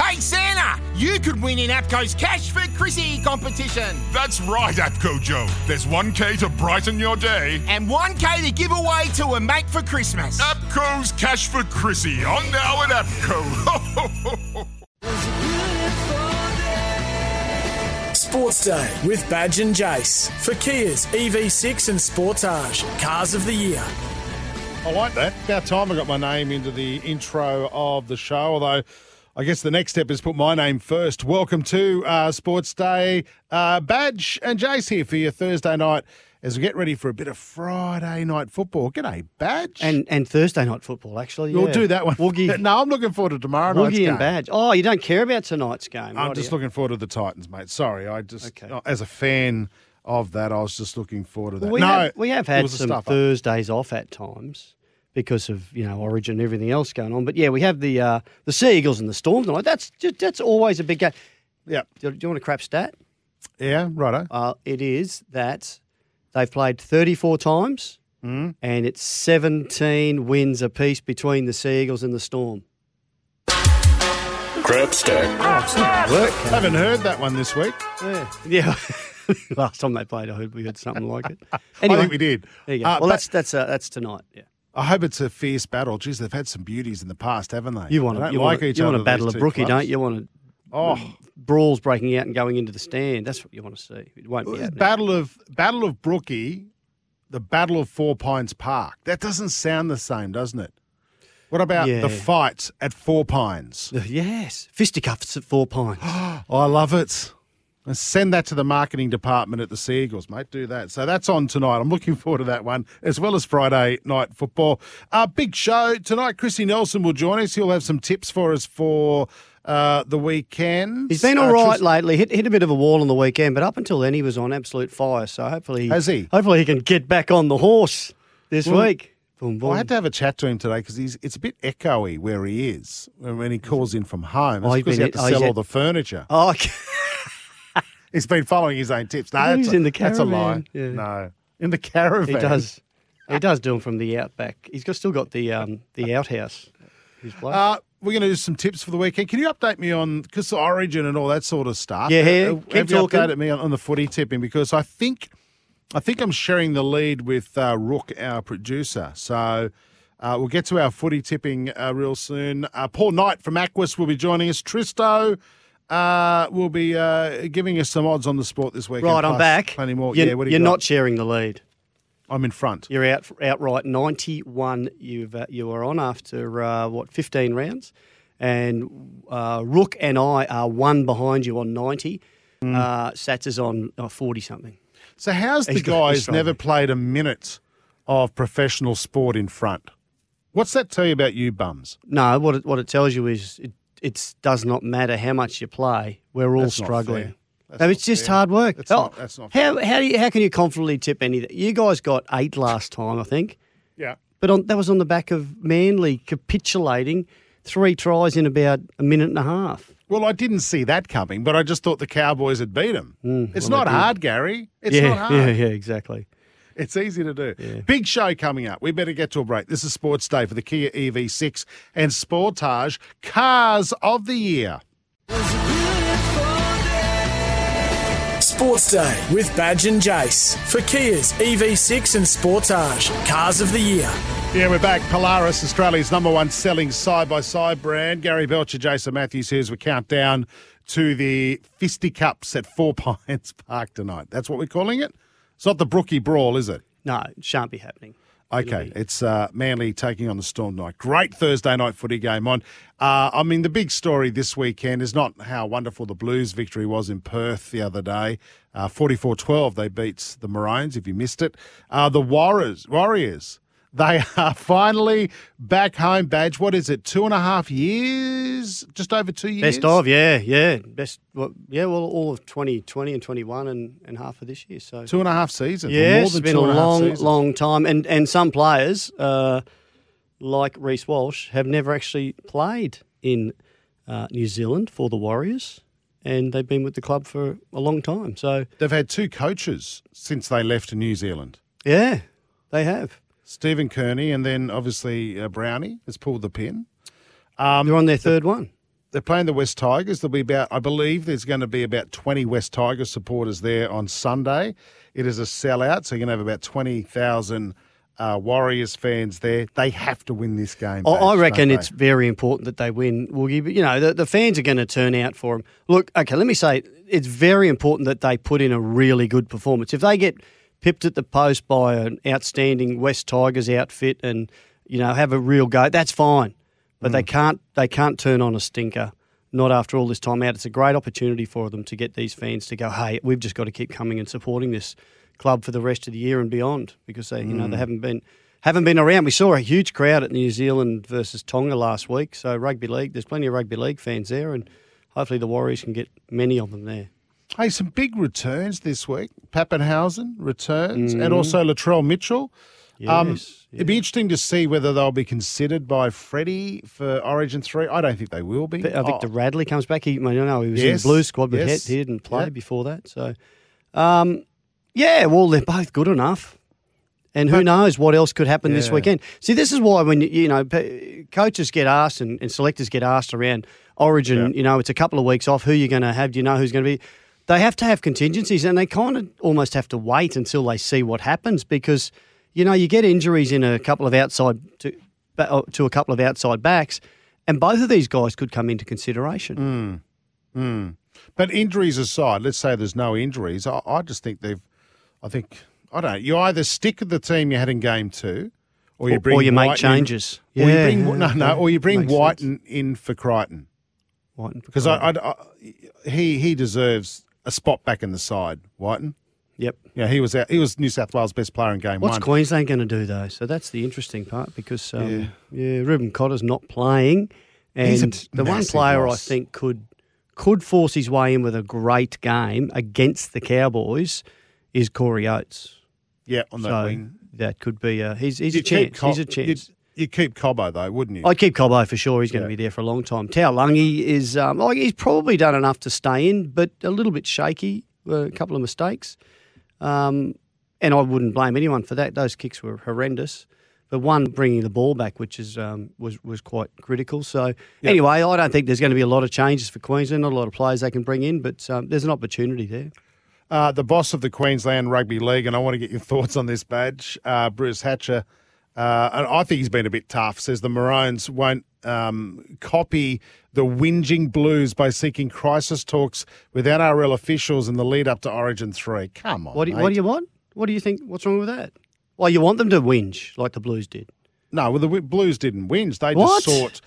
Hey Santa, you could win in APCO's Cash for Chrissy competition. That's right, APCO Joe. There's 1K to brighten your day. And 1K to give away to a mate for Christmas. APCO's Cash for Chrissy on now at APCO. Sports Day with Badge and Jace for Kia's EV6 and Sportage Cars of the Year. I like that. About time I got my name into the intro of the show, although I guess the next step is put my name first. Welcome to uh, Sports Day. Uh, Badge and Jace here for your Thursday night as we get ready for a bit of Friday night football. G'day, Badge. And and Thursday night football, actually. we'll yeah. do that one. Woogie, no, I'm looking forward to tomorrow night's Woogie game. and Badge. Oh, you don't care about tonight's game. I'm just looking forward to the Titans, mate. Sorry, I just, Okay. uh, as a fan of that, I was just looking forward to that. We no, have, we have had some. Thursdays off at times because of you know Origin and everything else going on. But yeah, we have the uh, the Sea Eagles and the Storm tonight. That's just, that's always a big game. Yeah, Do, do you want a crap stat? yeah, righto. Uh, it is that they've played 34 times Mm-hmm. and it's 17 wins apiece between the Sea Eagles and the Storm. Crap stack. Work. Haven't heard that one this week. Yeah. yeah. Last time they played, I heard we heard something like it. I think we did. there you go. Uh, well, but- that's that's uh, that's tonight. Yeah. I hope it's a fierce battle. Geez, they've had some beauties in the past, haven't they? You want to you like want, each you want a battle of Brookie, clubs. don't you? Want to Oh, brawls breaking out and going into the stand. That's what you want to see. It won't be battle of Battle of Brookie, the Battle of Four Pines Park. That doesn't sound the same, doesn't it? What about Yeah. the fight at Four Pines? Yes, fisticuffs at Four Pines. I love it. And send that to the marketing department at the Sea Eagles, mate. Do that. So that's on tonight. I'm looking forward to that one, as well as Friday night football. Uh, big show tonight. Chrissy Nelson will join us. He'll have some tips for us for uh, the weekend. He's been Uh, all right Tris- lately. Hit hit a bit of a wall on the weekend, but up until then he was on absolute fire. So hopefully, Has he? Hopefully he can get back on the horse this Well, week. Boom, boom. Well, I had to have a chat to him today because he's it's a bit echoey where he is when he calls in from home. Oh, because he had to oh, sell all the furniture. oh, okay. He's been following his own tips. No, he's a, in the that's a lie. Yeah. No, in the caravan. he does. He does do them from the outback. He's got, still got the um, the outhouse. Uh, we're going to do some tips for the weekend. Can you update me on because Origin and all that sort of stuff? Yeah, Uh, yeah, uh, keep have you talking. updated me on, on the footy tipping because I think I think I'm sharing the lead with uh, Rook, our producer. So. Uh, we'll get to our footy tipping uh, real soon. Uh, Paul Knight from Aquis will be joining us. Tristo uh, will be uh, giving us some odds on the sport this weekend. right, I'm back. Plenty more. You're, yeah, what do you you're got? not sharing the lead. I'm in front. You're out outright 91. You've uh, you are on after uh, what 15 rounds, and uh, Rook and I are one behind you on 90. Hmm. Uh, Sats is on 40 something. So how's the He's never played a minute of professional sport in front? What's that tell you about you bums? No, what it, what it tells you is it it does not matter how much you play. We're all That's struggling. No, it's just fair. hard work. That's Oh, not- that's not how how do you, how can you confidently tip anything? You guys got eight last time, I think. Yeah. But on, that was on the back of Manly capitulating three tries in about a minute and a half. Well, I didn't see that coming, but I just thought the Cowboys had beat them. it's Mm, well, not hard, Gary. It's yeah, not hard. yeah, yeah, exactly. It's easy to do. Big show coming up. We better get to a break. This is Sports Day for the Kia EV6 and Sportage Cars of the Year. Sports Day with Badge and Jace for Kia's EV6 and Sportage Cars of the Year. Yeah, we're back. Polaris, Australia's number one selling side by side brand. Gary Belcher, Jason Matthews here as we count down to the Fisticups at Four Pines Park tonight. That's what we're calling it? It's not the Brookie Brawl, is it? No, it shan't be happening. Okay, it's uh, Manly taking on the Storm tonight. Great Thursday night footy game on. Uh, I mean, the big story this weekend is not how wonderful the Blues victory was in Perth the other day. Uh, 44-12, they beat the Maroons, if you missed it. Uh, the Warriors, Warriors They are finally back home. Badge. What is it? Two and a half years? Just over two years. Best of, yeah, yeah, best, well, yeah. Well, all of 2020 and 21 and, and half of this year. So Two and a half seasons. yeah, it's been a long, long time. And and some players, uh, like Reece Walsh, have never actually played in uh, New Zealand for the Warriors, and they've been with the club for a long time. So They've had two coaches since they left New Zealand. yeah, they have. Stephen Kearney and then obviously uh, Brownie has pulled the pin. They're on their third one. They're playing the West Tigers. There'll be about, I believe, there's going to be about 20 West Tigers supporters there on Sunday. It is a sellout, so you're going to have about 20,000 uh, Warriors fans there. They have to win this game. I, I reckon it's very important that they win, Woogie. But, you know, the, the fans are going to turn out for them. Look, okay, let me say it's very important that they put in a really good performance. If they get pipped at the post by an outstanding West Tigers outfit and, you know, have a real go, that's fine. But Mm. they can't they can't turn on a stinker. Not after all this time out. It's a great opportunity for them to get these fans to go, hey, we've just got to keep coming and supporting this club for the rest of the year and beyond because they, you know, they Mm. haven't been haven't been around. We saw a huge crowd at New Zealand versus Tonga last week. So rugby league, there's plenty of rugby league fans there, and hopefully the Warriors can get many of them there. Hey, some big returns this week. Papenhuyzen returns Mm. and also Latrell Mitchell. Um, Yes, It'd be interesting to see whether they'll be considered by Freddie for Origin 3. I don't think they will be. Uh, Victor Oh, Radley comes back. He, I I know he was in Yes, the blue squad, but yes, he, didn't play yeah. before that. So, um, yeah, well, they're both good enough. And who But- knows what else could happen this weekend? See, this is why when you, you know coaches get asked and, and selectors get asked around Origin, Yeah. you know, it's a couple of weeks off. Who you're going to have? Do you know who's going to be? They have to have contingencies, and they kind of almost have to wait until they see what happens because you know you get injuries in a couple of outside to uh, to a couple of outside backs, and both of these guys could come into consideration. But injuries aside, let's say there's no injuries. I, I just think they've, I think, I don't know, you either stick with the team you had in game two or you bring or you make Wighton in- changes. Or you Yeah, bring, yeah, no, no, or you bring Makes Wighton in for Crichton. Because I, I, I, he, he deserves a spot back in the side, Wighton. Yep. Yeah, he was out, he was New South Wales best player in game What's one. Queensland going to do though? So that's the interesting part because um, yeah. Reuben Cotter's not playing, and the one player loss. I think could could force his way in with a great game against the Cowboys is Corey Oates. yeah, on that so wing. that could be a he's he's a chance. he's a chance. You'd keep Cobbo though, wouldn't you? I'd keep Cobbo for sure. He's going Yeah. to be there for a long time. Taulagi is, um, like, he's probably done enough to stay in, but a little bit shaky. uh, A couple of mistakes, um, and I wouldn't blame anyone for that. Those kicks were horrendous. But one bringing the ball back, which is um, was was quite critical. So anyway, I don't think there's going to be a lot of changes for Queensland. Not a lot of players they can bring in, but um, there's an opportunity there. Uh, the boss of the Queensland Rugby League, and I want to get your thoughts on this badge, uh, Bruce Hatcher. Uh, and I think he's been a bit tough. Says the Maroons won't um, copy the whinging Blues by seeking crisis talks with NRL officials in the lead up to Origin Three. Come on, What do, you- what do you want? What do you think? What's wrong with that? Well, you want them to whinge like the Blues did. No, well, the Blues didn't whinge. They What? just sought.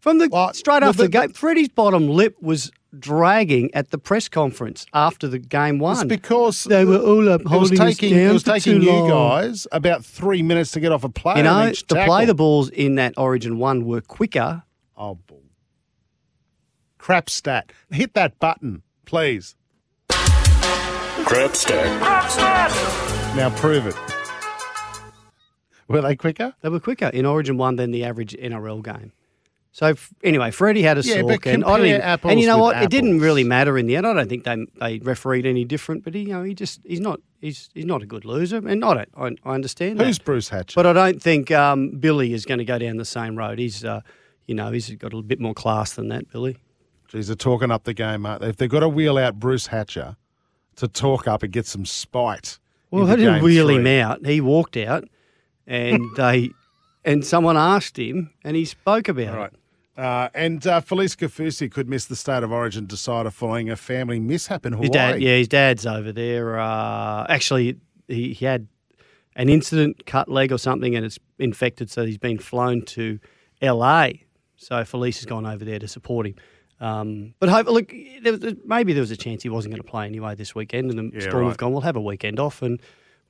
From the Well, straight well, after the the- game, Freddie's bottom lip was dragging at the press conference after the game one. It's because they were all up it was holding us taking down it was taking too you long. guys about three minutes to get off a play. You know, in each to play the balls in that Origin one were quicker. Oh, bull. crap stat. Hit that button, please. Crap stat. Crap stat. Now prove it. Were they quicker? They were quicker in Origin one than the average NRL game. So f- anyway, Freddie had a Yeah, sock, but and I don't even, apples and you know with what? It didn't really matter in the end. I don't think they they refereed any different, but he, you know, he just he's not he's he's not a good loser, and I don't I, I understand Who's that. Bruce Hatcher? But I don't think um, Billy is going to go down the same road. He's uh, you know he's got a bit more class than that, Billy. Geez, they're talking up the game, aren't they? If they've got to wheel out Bruce Hatcher to talk up and get some spite. Well, they didn't game wheel him out. He walked out, and they and someone asked him, and he spoke about All right. it. Uh, and uh, Felise Kaufusi could miss the State of Origin decider following a family mishap in Hawaii. His dad, yeah, his dad's over there. Uh, actually, he, he had an incident, cut leg or something, and it's infected, so he's been flown to LA. So Felise has gone over there to support him. Um, but hope, look, there was, maybe there was a chance he wasn't going to play anyway this weekend, and the right. Storm have gone, we'll have a weekend off, and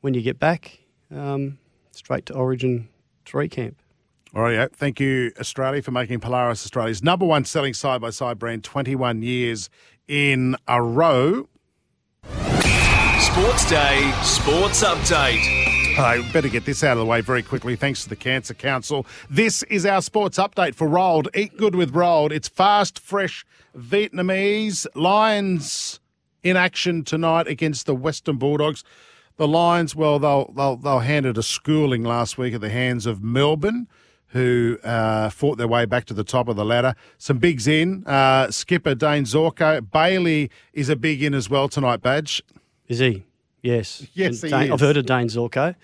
when you get back, um, straight to Origin three camp. All right, yeah. Thank you, Australia, for making Polaris Australia's number one selling side by side brand 21 years in a row. Sports Day Sports Update. I better get this out of the way very quickly. Thanks to the Cancer Council. This is our sports update for Roll'd. Eat good with Roll'd. It's fast, fresh Vietnamese. Lions in action tonight against the Western Bulldogs. The Lions, well, they'll they'll they'll handed a schooling last week at the hands of Melbourne, who uh, fought their way back to the top of the ladder. Some bigs in. Uh, skipper Dayne Zorko. Bailey is a big in as well tonight. Badge. Is he? Yes. Yes, he Dane- is. I've heard of Dayne Zorko.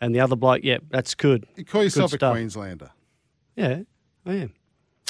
And the other bloke, yeah, that's good. You call yourself Good a stuff. Queenslander. Yeah, I am.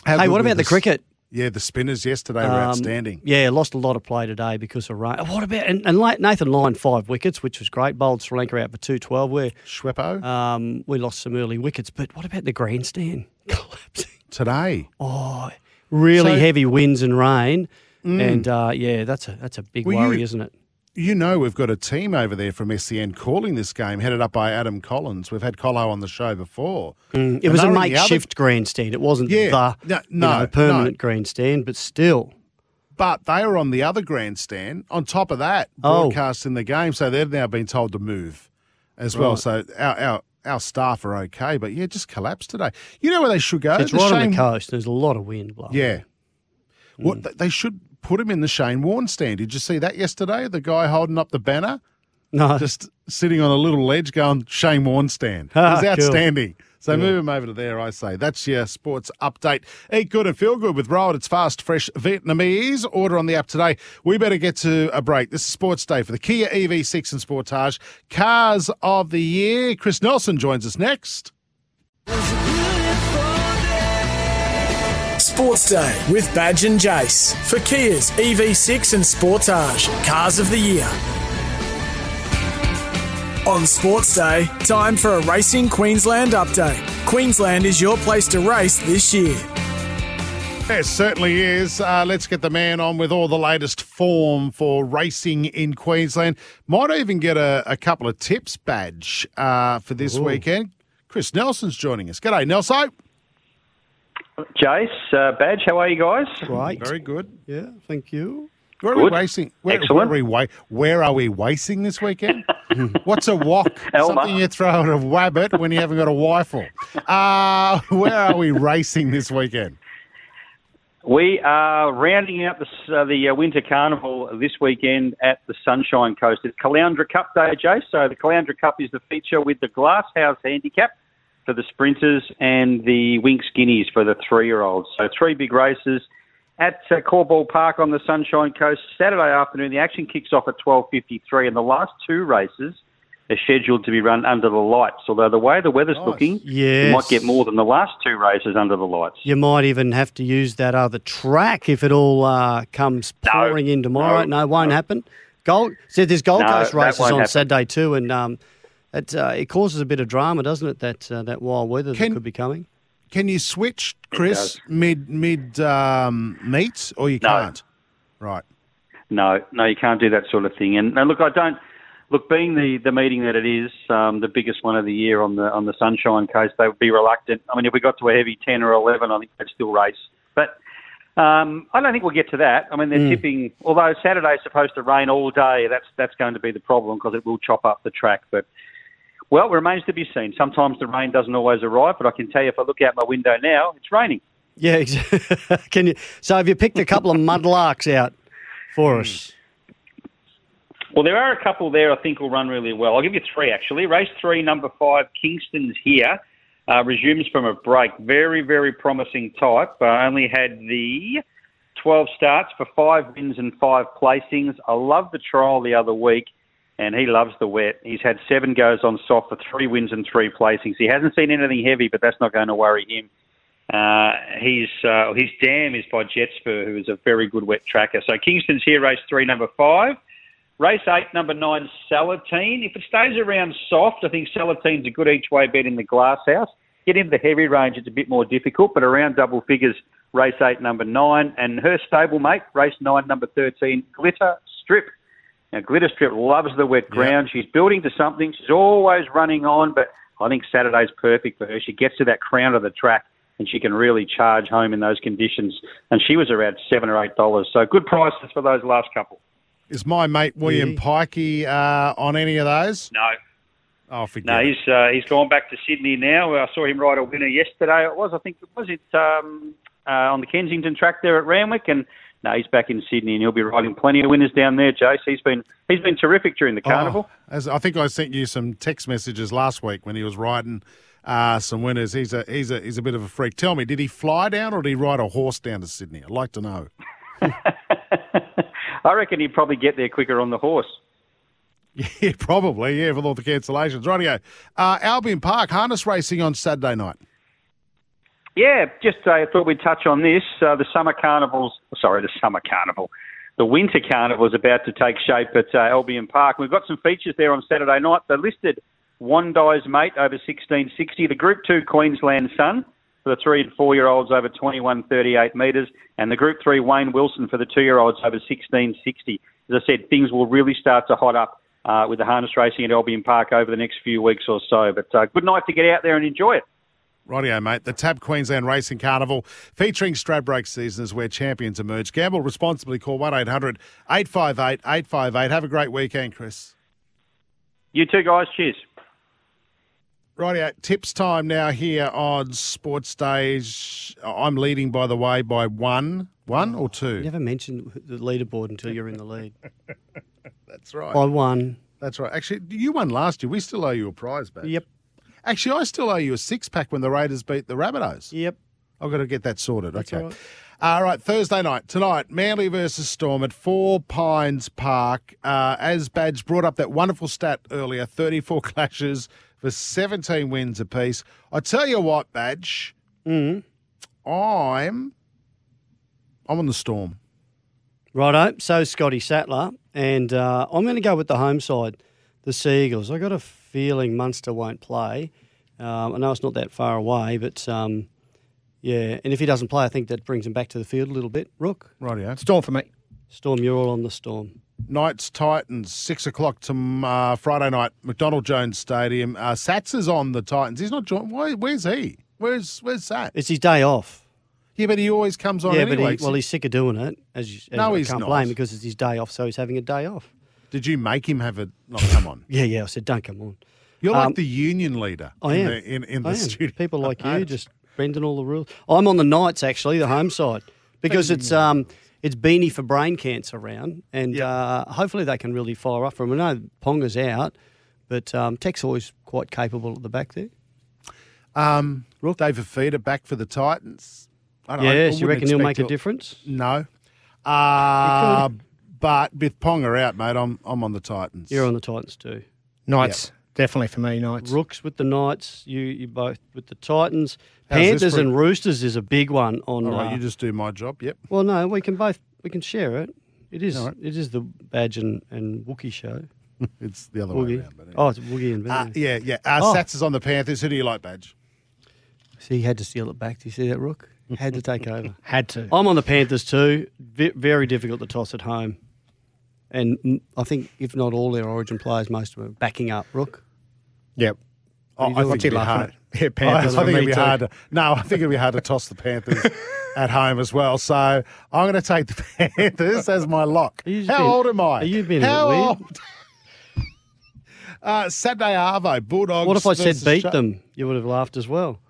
How hey, what about the cricket? Yeah, the spinners yesterday were Um, outstanding. Yeah, lost a lot of play today because of rain. What about and, and Nathan Lyon five wickets, which was great. Bowled Sri Lanka out for two twelve. Where Schweppo um, we lost some early wickets, but what about the grandstand collapsing? today. Oh, really So- heavy winds and rain, and uh, yeah, that's a that's a big worry, you- isn't it? You know, we've got a team over there from SEN calling this game, headed up by Adam Collins. We've had Colo on the show before. Mm, it And was a the other- makeshift grandstand. It wasn't Yeah, the no, you no, know, permanent grandstand, but still. But they were on the other grandstand, on top of that, Oh. broadcasting the game. So they've now been told to move as well. So our, our our staff are okay. But yeah, just collapsed today. You know where they should go? It's The right on the coast. There's a lot of wind blowing. Yeah. What mm. th- they should put him in the Shane Warne stand. Did you see that yesterday? The guy holding up the banner, No, just sitting on a little ledge, going Shane Warne stand. It Ah, was cool. outstanding. So move him over to there. I say that's your sports update. Eat good and feel good with Roll'd. It's fast, fresh Vietnamese. Order on the app today. We better get to a break. This is Sports Day for the Kia EV6 and Sportage Cars of the Year. Chris Nelson joins us next. Sports Day with Badge and Jace for Kia's EV6 and Sportage Cars of the Year. On Sports Day, time for a Racing Queensland update. Queensland is your place to race this year. It certainly is. Uh, let's get the man on with all the latest form for racing in Queensland. Might even get a, a couple of tips badge uh, for this weekend. Chris Nelson's joining us. G'day, Nelson. Jace, uh, Badge, how are you guys? right. Very good. Yeah, thank you. Where are we racing? Where, Excellent. Where are, we, where are we racing this weekend? What's a wok? Elmer. Something you throw at a wabbit when you haven't got a rifle. Uh, where are we racing this weekend? We are rounding out the, uh, the uh, Winter Carnival this weekend at the Sunshine Coast. It's Caloundra Cup Day, Jace. So the Caloundra Cup is the feature with the Glasshouse Handicap for the sprinters and the Winx Guineas for the three-year-olds. So three big races at uh, Corbould Park on the Sunshine Coast Saturday afternoon. The action kicks off at 12.53 and the last two races are scheduled to be run under the lights. Although the way the weather's Nice. looking, you Yes. might get more than the last two races under the lights. You might even have to use that other track if it all uh, comes No, pouring in tomorrow. no, No, it won't happen. Gold said there's Gold No, Coast races on happen. Saturday too, and um, it uh, it causes a bit of drama, doesn't it? That uh, that wild weather Can- that could be coming. Can you switch, Chris, mid mid um, meet, or you No. can't? Right. No, no, you can't do that sort of thing. And, and look, I don't look being the, the meeting that it is, um, the biggest one of the year on the on the Sunshine Coast. They would be reluctant. I mean, if we got to a heavy ten or eleven, I think they'd still race. But um, I don't think we'll get to that. I mean, they're tipping. Although Saturday's supposed to rain all day, that's that's going to be the problem because it will chop up the track. But well, it remains to be seen. Sometimes the rain doesn't always arrive, but I can tell you if I look out my window now, it's raining. Yeah, can you? So have you picked a couple of mudlarks out for us? Well, there are a couple there I think will run really well. I'll give you three actually. Race three, number five, Kingston's here. Uh, resumes from a break. Very, very promising type. Uh, only had the 12 starts for five wins and five placings. I love the trial the other week, and he loves the wet. He's had seven goes on soft for three wins and three placings. He hasn't seen anything heavy, but that's not going to worry him. Uh, he's, uh, his dam is by Jetspur, who is a very good wet tracker. So Kingston's here, race three, number five. Race eight, number nine, Salatine. If it stays around soft, I think Salatine's a good each way bet in the glass house. Get into the heavy range, it's a bit more difficult, but around double figures, race eight, number nine. And her stablemate, race nine, number 13, Glitter Strip. Now, Glitter Strip loves the wet ground. She's building to something. She's always running on, but I think Saturday's perfect for her. She gets to that crown of the track and she can really charge home in those conditions. And she was around seven or eight dollars. So good prices for those last couple. Is my mate William Pikey uh, on any of those? No. Oh, forget No, it. he's uh, he's gone back to Sydney now. I saw him ride a winner yesterday. It was, I think, it was it um, uh, on the Kensington track there at Randwick, and no, he's back in Sydney, and he'll be riding plenty of winners down there. Jace, he's been he's been terrific during the carnival. Oh, as I think I sent you some text messages last week when he was riding uh, some winners. He's a he's a he's a bit of a freak. Tell me, did he fly down or did he ride a horse down to Sydney? I'd like to know. I reckon he'd probably get there quicker on the horse. Yeah, probably. Yeah, with all the cancellations. Rightio. Uh, Albion Park harness racing on Saturday night. Yeah, just uh, I thought we'd touch on this. Uh, the summer carnivals, sorry, the summer carnival. The winter carnival is about to take shape at uh, Albion Park. We've got some features there on Saturday night. They listed Wandai's Mate over 1660, the Group 2 Queensland Sun for the three and four year olds over 2138 metres, and the Group 3 Wayne Wilson for the two year olds over 1660. As I said, things will really start to hot up uh, with the harness racing at Albion Park over the next few weeks or so. But uh, good night to get out there and enjoy it. Rightio, mate. The TAB Queensland Racing Carnival featuring Stradbroke seasons where champions emerge. Gamble responsibly. Call 1 800 858 858. Have a great weekend, Chris. You too, guys. Cheers. Rightio, tips time now here on Sports Stage. I'm leading, by the way, by one. One or oh, You two? never mention the leaderboard until you're in the lead. That's right. By one. That's right. Actually, you won last year. We still owe you a prize back. Yep. Actually, I still owe you a six pack when the Raiders beat the Rabbitohs. Yep. I've got to get that sorted. That's okay. all right. All right, Thursday night tonight, Manly versus Storm at Four Pines Park. Uh, as Badge brought up that wonderful stat earlier, 34 clashes for 17 wins apiece. I tell you what, Badge, Mm. I'm I'm on the Storm. Righto. So Scotty Sattler, and uh, I'm going to go with the home side, the Seagulls. I got a feeling Munster won't play. Um, I know it's not that far away, but um, yeah. And if he doesn't play, I think that brings him back to the field a little bit. Rook, Rightio. Storm for me. Storm, you're all on the Storm. Knights Titans, six o'clock to uh, Friday night, McDonald Jones Stadium. Uh, Sats is on the Titans. He's not joined. Why, where's he? Where's Where's Sats? It's his day off. Yeah, but he always comes on yeah, anyway. but he, well, he's sick of doing it. As you, as No, I he's can't not. blame him because it's his day off, so he's having a day off. Did you make him have a? No, come on. Yeah, yeah. I said, don't come on. You're Um, like the union leader. I in am. The, in in the I am. studio. People like you just bending all the rules. I'm on the Knights actually, the home side, because it's um it's Beanie for brain cancer round, and uh, hopefully they can really fire up for him. I know Ponga's out, but um, Tech's always quite capable at the back there. Um, David Fifita back for the Titans. I don't- I Yes, you wouldn't reckon he'll expect make a difference? No. Uh, but with Ponga out, mate, I'm I'm on the Titans. You're on the Titans too. Knights. Definitely for me, Knights. Rooks with the Knights, you you both with the Titans. How's Panthers and Roosters is a big one on. All right, uh, you just do my job. Yep. Well, no, we can both we can share it. It is All right. it is the Badge and, and Wookie show. it's the other way Woogie. around. But anyway. Oh, it's Woogie and Uh, Badge. yeah, yeah. Uh, Oh. Sats is on the Panthers. Who do you like, Badge? See, he had to steal it back. Do you see that, Rook? Had to take over. Had to. I'm on the Panthers too. V- very difficult to toss at home. And I think, if not all their origin players, most of them are backing up. Rook? Yep. You I think it'd be hard. Yeah, Panthers I, I think it'd be too. hard. To, no, I think it'd be hard to toss the Panthers at home as well. So I'm going to take the Panthers as my lock. Are you just How being- old am I? are you being a bit How weird? old? Uh, Saturday Arvo Bulldogs. What if I said beat Sha- them? You would have laughed as well.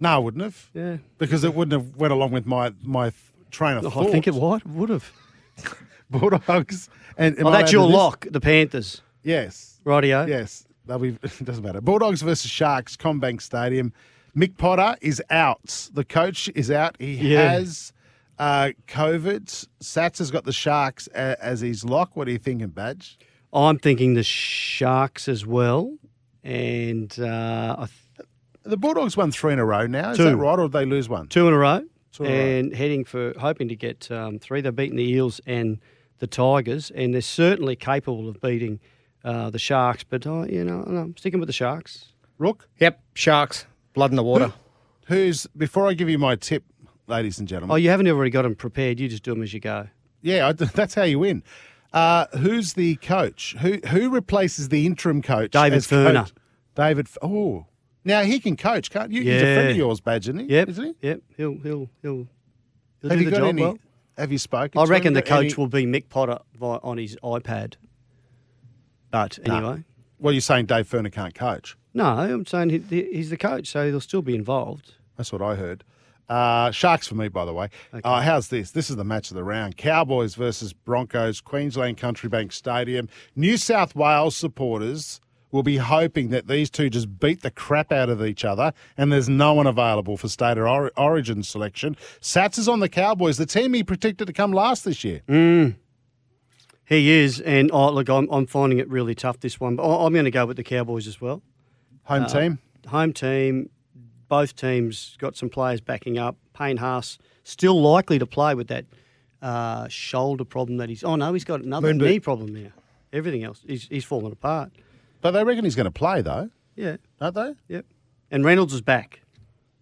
No, I wouldn't have. Yeah. because it wouldn't have went along with my my train of Oh, thought. I think it would. Would have. Bulldogs. And Oh, that's your lock, the Panthers. Yes. Rightio. Yes. They'll be. It doesn't matter. Bulldogs versus Sharks. CommBank Stadium. Mick Potter is out. The coach is out. He Yeah. has uh, COVID. Sats has got the Sharks a, as his lock. What are you thinking, Badge? I'm thinking the Sharks as well. And uh, I th- The Bulldogs won three in a row now. Is Two. that right, or did they lose one? two in a row. Two in a row. and heading for hoping to get um, three. They've beaten the Eels and the Tigers, and they're certainly capable of beating uh, the Sharks. But uh, you know, I'm sticking with the Sharks. Rook. Yep. Sharks. Blood in the water. Who's before I give you my tip, ladies and gentlemen? Oh, you haven't already got them prepared. You just do them as you go. Yeah, I, that's how you win. Uh, who's the coach? Who who replaces the interim coach? David as Furner. coach? David. Oh, Now he can coach, can't you? He's a friend of yours, Badge, isn't he? Yep. Isn't he? Yep. He'll he'll he'll, he'll Have do you the got job any? well. Have you spoken? I reckon the Got any- coach will be Mick Potter on his iPad. But anyway, Well, you're saying Dave Furner can't coach? no, I'm saying he, he- he's the coach, so he'll still be involved. That's what I heard. Uh, Sharks for me, by the way. Uh, how's this? This is the match of the round. Cowboys versus Broncos, Queensland Country Bank Stadium. New South Wales supporters will be hoping that these two just beat the crap out of each other, and there's no one available for state or or- origin selection. Sats is on the Cowboys, the team he predicted to come last this year. Mm. He is, and oh, look, I'm, I'm finding it really tough this one, but I'm going to go with the Cowboys as well. Home Uh, team? Home team. Both teams got some players backing up. Payne Haas still likely to play with that uh, shoulder problem that he's. Oh no, he's got another knee problem now. Everything else, he's he's fallen apart. But they reckon he's going to play, though, Yeah, Aren't they? yep. And Reynolds is back.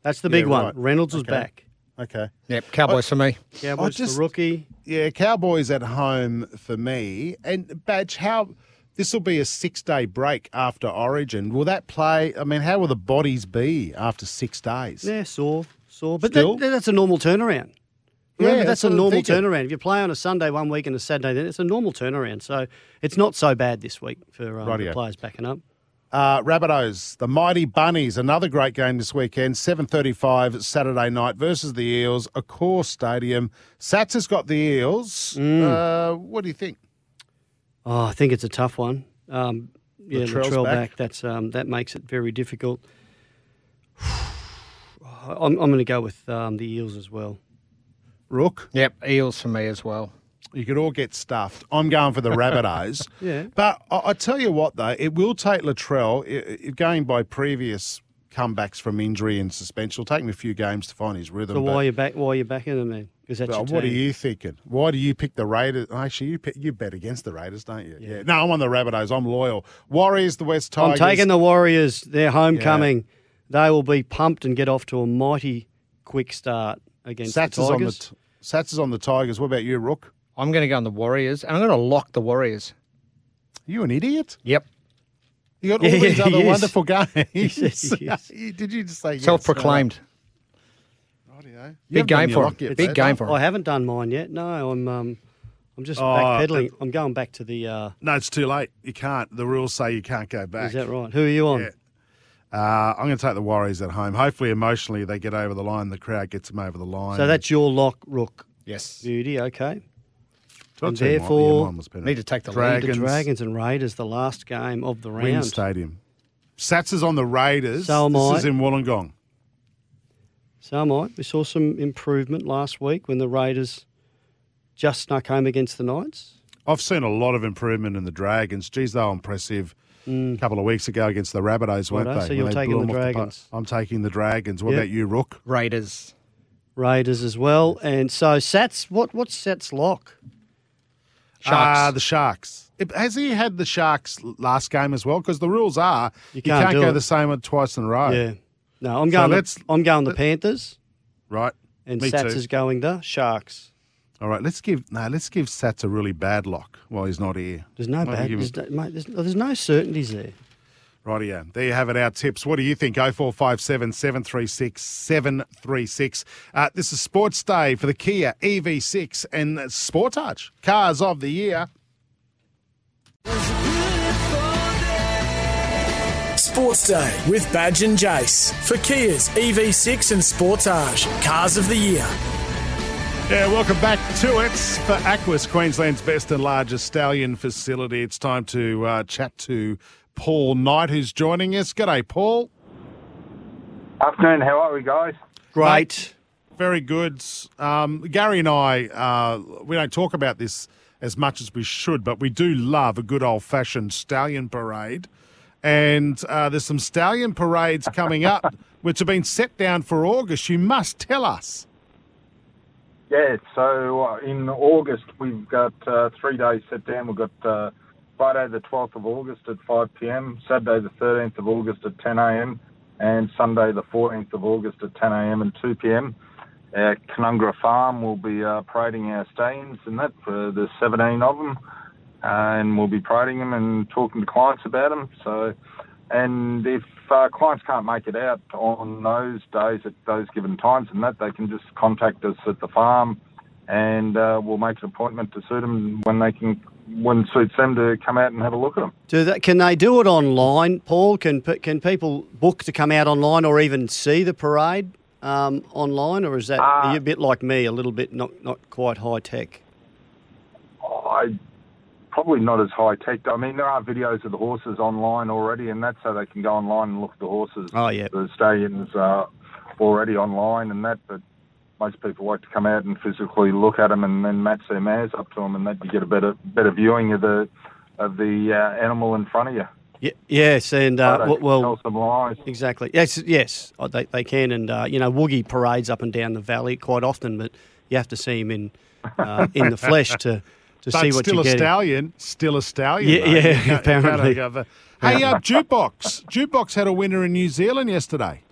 That's the big Yeah, one. right. Reynolds is back. Okay. Yep, Cowboys for me. Cowboys just- the rookie. Yeah, Cowboys at home for me. And Badge, how this will be a six day break after Origin. Will that play? I mean, how will the bodies be after six days? Yeah, sore, sore. But that, that's a normal turnaround. Yeah, that's that's, a normal turnaround. If you play on a Sunday one week and a Saturday, then it's a normal turnaround. So it's not so bad this week for um, the players backing up. Uh, Rabbitohs, the mighty Bunnies, another great game this weekend. Seven thirty-five Saturday night versus the Eels, Accor Stadium. Sats has got the Eels. Mm. Uh, what do you think? Oh, I think it's a tough one. Um, yeah, Latrell back. back. That's um, that makes it very difficult. I'm, I'm going to go with um, the Eels as well. Rook. Yep, Eels for me as well. You could all get stuffed. I'm going for the Rabbitohs. Yeah. But I, I tell you what, though, it will take Latrell, going by previous comebacks from injury and suspension, it'll take him a few games to find his rhythm. So but- why are you back? Why are you backing them then? Because that's Well, what are you thinking? Why do you pick the Raiders? Actually, you pick, you bet against the Raiders, don't you? Yeah. No, I'm on the Rabbitohs. I'm loyal. Warriors, the West Tigers. I'm taking the Warriors. They're homecoming. They will be pumped and get off to a mighty quick start against Sats the is on the Tigers. t- Sats is on the Tigers. What about you, Rook? I'm going to go on the Warriors, and I'm going to lock the Warriors. You an idiot? Yep. You got all Yeah, these he other is. wonderful games. Yes. Did you just say yes? Self-proclaimed. Rightio. Big game for lock him. Big game for him. I haven't done mine yet. No, I'm um, I'm just Oh, backpedaling. uh, I'm going back to the. Uh, No, it's too late. You can't. The rules say you can't go back. is that right? Who are you on? Yeah. Uh, I'm going to take the Warriors at home. Hopefully, emotionally, they get over the line. The crowd gets them over the line. So that's your lock, Rook. Yes. Beauty, okay. Got and two more. Yeah, therefore- mine was. Need to take the lead. Dragons, The Dragons and Raiders, the last game of the Win round. Stadium. Sats is on the Raiders. So am this I. is in Wollongong. So am I. We saw some improvement last week when the Raiders just snuck home against the Knights. I've seen a lot of improvement in the Dragons. Geez, they were impressive a couple of weeks ago against the Rabbitohs, weren't Mm. Righto, they? so you're they taking the Dragons. park. I'm taking the Dragons. What Yep. about you, Rook? Raiders. Raiders as well. And so Sats, what what's Sats lock? Sharks. Ah, the Sharks. It- Has he had the Sharks last game as well? Because the rules are you can't can't, go it. the same one twice in a row. Yeah. No, I'm going. let's- the, I'm going the Panthers, Right. and Me Sats too. is going the Sharks. All right. Let's give no. Let's give Sats a really bad lock while he's not here. There's no Maybe bad. give him- no, mate, there's, there's no certainties there. Rightio. There you have it, our tips. What do you think? 0457 736 736. Uh, this is Sports Day for the Kia EV6 and Sportage. Cars of the year. Sports Day with Badge and Jace for Kia's EV6 and Sportage Cars of the Year. Yeah, welcome back to it for Aquis, Queensland's best and largest stallion facility. It's time to uh, chat to Paul Knight, who's joining us. G'day, Paul. Afternoon, how are we, guys? Great. Very good. Um, Gary and I, uh, we don't talk about this as much as we should, but we do love a good old fashioned stallion parade. And uh, there's some stallion parades coming up, which have been set down for August. You must tell us. Yeah, so uh, in August we've got uh, three days set down. We've got uh, Friday the 12th of August at 5 p.m., Saturday the 13th of August at 10 a.m., and Sunday the 14th of August at 10 a.m. and 2 p.m. At Canungra Farm, we'll be uh, parading our stallions and that for the 17 of them, uh, and we'll be parading them and talking to clients about them. So And if uh, clients can't make it out on those days at those given times and that, they can just contact us at the farm and uh, we'll make an appointment to suit them when they can, when suits them to come out and have a look at them. Do that? Can they do it online, Paul? Can can people book to come out online or even see the parade um, online, or is that are you a bit like me, a little bit not not quite high tech? I probably not as high tech. I mean, there are videos of the horses online already, and that so they can go online and look at the horses. Oh yeah, the stallions are already online and that, but most people like to come out and physically look at them and then match their mares up to them, and that you get a better better viewing of the of the uh, animal in front of you. Y- yes, and uh, well, well some lies. exactly. Yes, yes, oh, they they can, and uh, you know, Woogie parades up and down the valley quite often, but you have to see him in uh, in the flesh to to but see what still you're a stallion, still a stallion. Yeah, mate. yeah, You can't- you apparently. a- Hey, uh, Jukebox. Jukebox had a winner in New Zealand yesterday.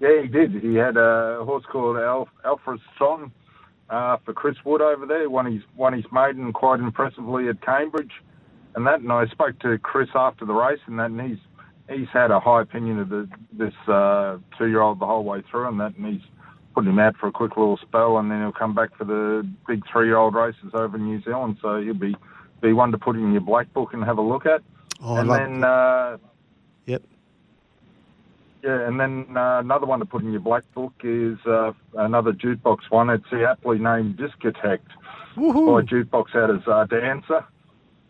Yeah, he did. He had a horse called Alf, Alfred Son uh, for Chris Wood over there. Won his won his maiden quite impressively at Cambridge, and that. And I spoke to Chris after the race, and that. And he's he's had a high opinion of the, this uh, two year old the whole way through, and that. And he's putting him out for a quick little spell, and then he'll come back for the big three year old races over in New Zealand. So he'll be be one to put in your black book and have a look at. Oh, and then. Uh, Yep. yeah, and then uh, another one to put in your black book is uh, another jukebox one. It's the aptly named Discotect by jukebox out as uh, dancer.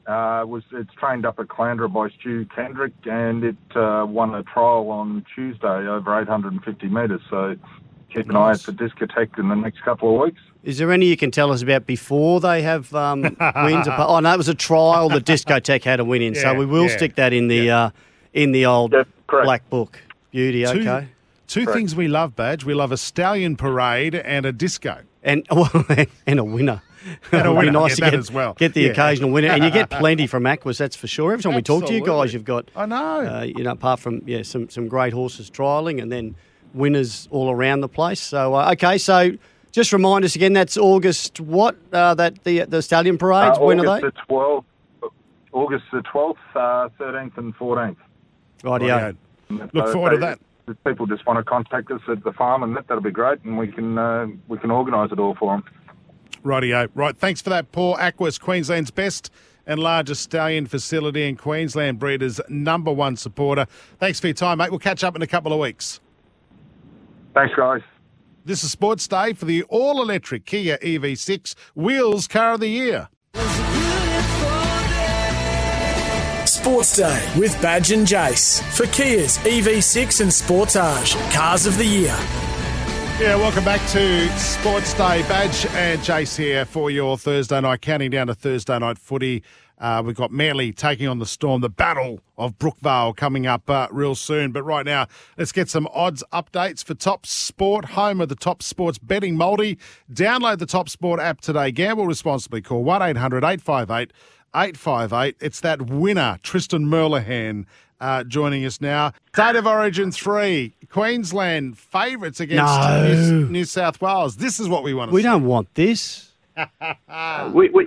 Uh, was it's trained up at Caloundra by Stu Kendrick, and it uh, won a trial on Tuesday over 850 metres. So keep an eye out for Discotect in the next couple of weeks. Is there any you can tell us about before they have um, wins? apart- Oh no, it was a trial. The discotheque had a win in, so we will yeah, stick that in the uh, in the old black book. Beauty, Two- okay. Two things we love, Badge. We love a stallion parade and a disco. And well, and a winner. And a would be winner, nice yeah, to that get, as well. get the Yeah. occasional winner, and you get plenty from Aquis, that's for sure. Every time we talk to you guys, you've got I know. uh, you know apart from yeah some some great horses trialing, and then winners all around the place. So uh, okay, so just remind us again. That's August what uh, that the the stallion parades. Uh, when August are they? the 12th, August the 12th, uh, 13th, and 14th. Rightio. Look So forward to that. If people just want to contact us at the farm, and that that'll be great, and we can uh, we can organise it all for them. Rightio. Right. Thanks for that, Paul. Aquis, Queensland's best and largest stallion facility and Queensland Breeders' number one supporter. Thanks for your time, mate. We'll catch up in a couple of weeks. Thanks, guys. This is Sports Day for the all electric Kia EV6 Wheels Car of the Year. Sports Day with Badge and Jace for Kia's EV6 and Sportage Cars of the Year. Yeah, welcome back to Sports Day. Badge and Jace here for your Thursday night, counting down to Thursday night footy. Uh, we've got Manly taking on the Storm, the Battle of Brookvale coming up uh, real soon. But right now, let's get some odds updates for Top Sport, home of the Top Sports betting multi. Download the Top Sport app today. Gamble responsibly. Call 1 800 858 858. It's that winner, Tristan Merlehan. Uh, joining us now. State of Origin 3, Queensland favourites against No. New, New South Wales. This is what we want to We see. don't want this. we, we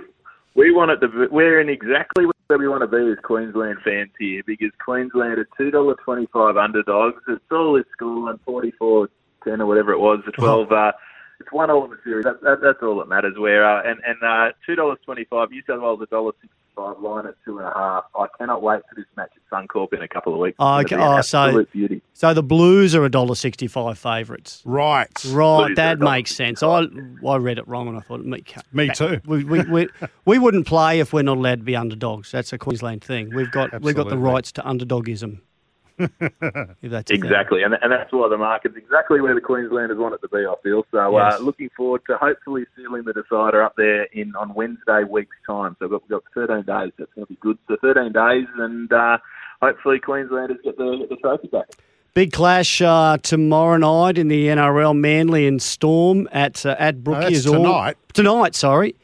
we want it to. Be, we're in exactly where we want to be as Queensland fans here because Queensland are two dollar twenty five underdogs. It's all this school and forty four ten or whatever it was. The twelve. Uh, it's one all in the series. That, that, that's all that matters. Where uh, and and uh, two dollars twenty five. New South Wales a dollar sixty five. Line at two and a half. I cannot wait for this match at Suncorp in a couple of weeks. Oh, okay. be an Oh, so absolute beauty. so the Blues are a dollar sixty five favourites. Right, right. Blues That makes sense. I I read it wrong and I thought me Me too. We, we, we, we wouldn't play if we're not allowed to be underdogs. That's a Queensland thing. We've got we've got the rights to underdogism. if that's. Exactly, and, and that's why the market's exactly where the Queenslanders want it to be. I feel so. Yes. Uh, looking forward to hopefully sealing the decider up there in on Wednesday week's time. So we've got, we've got 13 days. That's going to be good. So 13 days, and uh, hopefully Queenslanders get the, get the trophy back. Big clash uh, tomorrow night in the NRL. Manly and Storm at uh, at Brookie that's is all tonight. tonight. Sorry,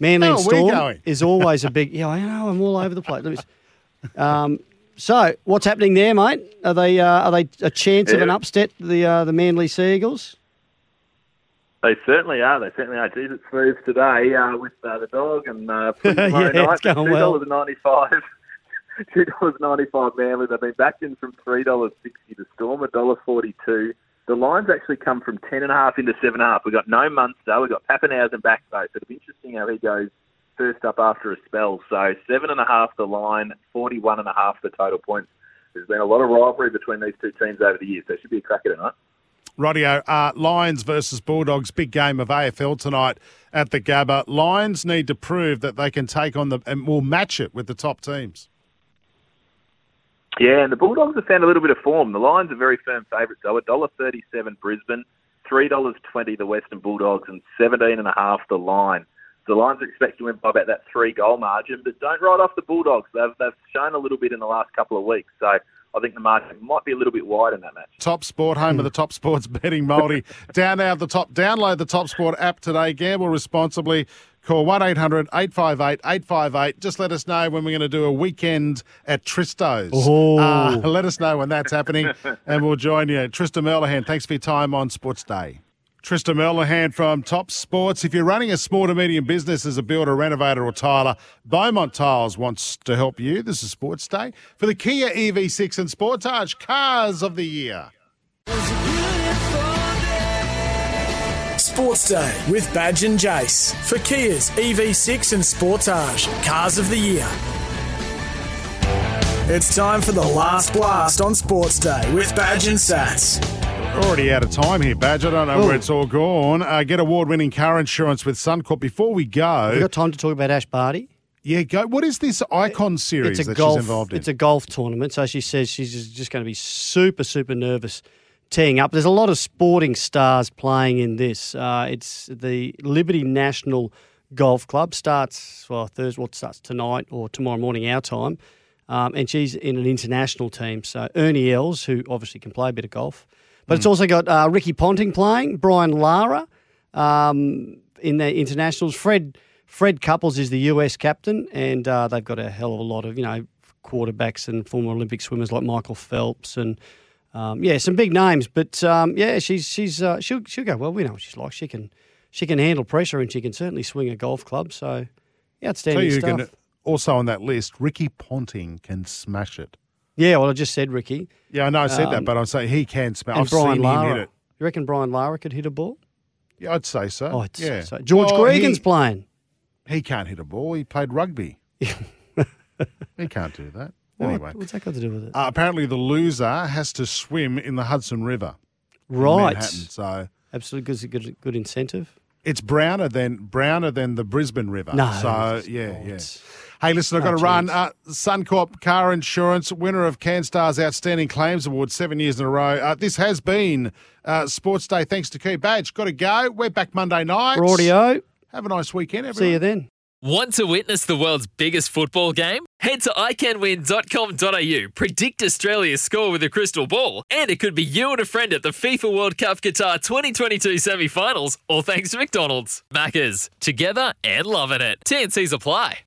Manly No, and Storm going. is always a big. Yeah, I know. I'm all over the place. Let me Um, so what's happening there, mate? Are they uh, are they a chance of an Yeah. upset? The uh, the Manly Seagulls. They certainly are. They certainly are. Jeez, it's smooth today uh, with uh, the dog and uh, Yeah, night. going well. $2.95. two dollars ninety five Manly. They've been backed in from three dollars sixty. to Storm a dollar forty two. The lines actually come from ten and a half into seven and a half. We've got no Munster. We've got Papenhuyzen back though, so it'll be interesting how he goes first up after a spell. So seven and a half the line, forty one and a half the total points. There's been a lot of rivalry between these two teams over the years, so it should be a cracker tonight. Radio, uh, Lions versus Bulldogs, big game of AFL tonight at the Gabba. Lions need to prove that they can take on the and will match it with the top teams. Yeah, and the Bulldogs have found a little bit of form. The Lions are very firm favourites, though. $1.37 Brisbane, $3.20 the Western Bulldogs, and seventeen and a half the line. The Lions are expected to win by about that three goal margin, but don't write off the Bulldogs. They've, they've shown a little bit in the last couple of weeks. So I think the margin might be a little bit wide in that match. Top Sport, home of the Top Sports betting multi. Down now the top. Download the Top Sport app today. Gamble responsibly. Call 1 800 858 858. Just let us know when we're going to do a weekend at Tristo's. Oh. Uh, let us know when that's happening and we'll join you. Trista Merlihan, thanks for your time on Sports Day. Trista Merlihan from Top Sports. If you're running a small to medium business as a builder, renovator, or tiler, Beaumont Tiles wants to help you. This is Sports Day for the Kia EV6 and Sportage Cars of the Year. Sports Day with Badge and Jace for Kia's EV6 and Sportage Cars of the Year. It's time for the last blast on Sports Day with Badge and Sats. We're already out of time here, Badge. I don't know Oh. where it's all gone. Uh, get award-winning car insurance with Suncorp. Before we go, you got time to talk about Ash Barty? yeah, go. What is this Icon series it's a that golf. she's involved in? It's a golf tournament. So she says she's just, just going to be super, super nervous teeing up. There's a lot of sporting stars playing in this. Uh, it's the Liberty National Golf Club starts well Thursday. Well, starts tonight or tomorrow morning our time. Um, and she's in an international team. So Ernie Els, who obviously can play a bit of golf, but it's also got uh, Ricky Ponting playing, Brian Lara um, in the internationals. Fred Fred Couples is the US captain, and uh, they've got a hell of a lot of you know quarterbacks and former Olympic swimmers like Michael Phelps and um, yeah, some big names. But um, yeah, she's she's uh, she'll she'll go well. We know what she's like. She can she can handle pressure and she can certainly swing a golf club. So outstanding you stuff. can also on that list, Ricky Ponting can smash it. Yeah, well, I just said Ricky. Yeah, I know I said that, Um, but I'm saying he can. And I've Brian seen Lara. him hit it. You reckon Brian Lara could hit a ball? Yeah, I'd say so. Oh, I'd say yeah. so. George Well, Gregan's he- playing. He can't hit a ball. He played rugby. he can't do that. What- Anyway, what's that got to do with it? uh, apparently the loser has to swim in the Hudson River. Right. So Absolutely good, good, good incentive. it's browner than browner than the Brisbane River. No, So yeah, yeah. Hey, listen, I've got to run. chance. Uh, Suncorp Car Insurance, winner of CanStar's Outstanding Claims Award seven years in a row. Uh, this has been uh, Sports Day. Thanks to Key Badge. Got to go. We're back Monday night. Audio. Have a nice weekend, everyone. See you then. Want to witness the world's biggest football game? Head to iCanWin.com.au, predict Australia's score with a crystal ball, and it could be you and a friend at the FIFA World Cup Qatar 2022 semi finals, all thanks to McDonald's. Maccas, together and loving it. TNC's apply.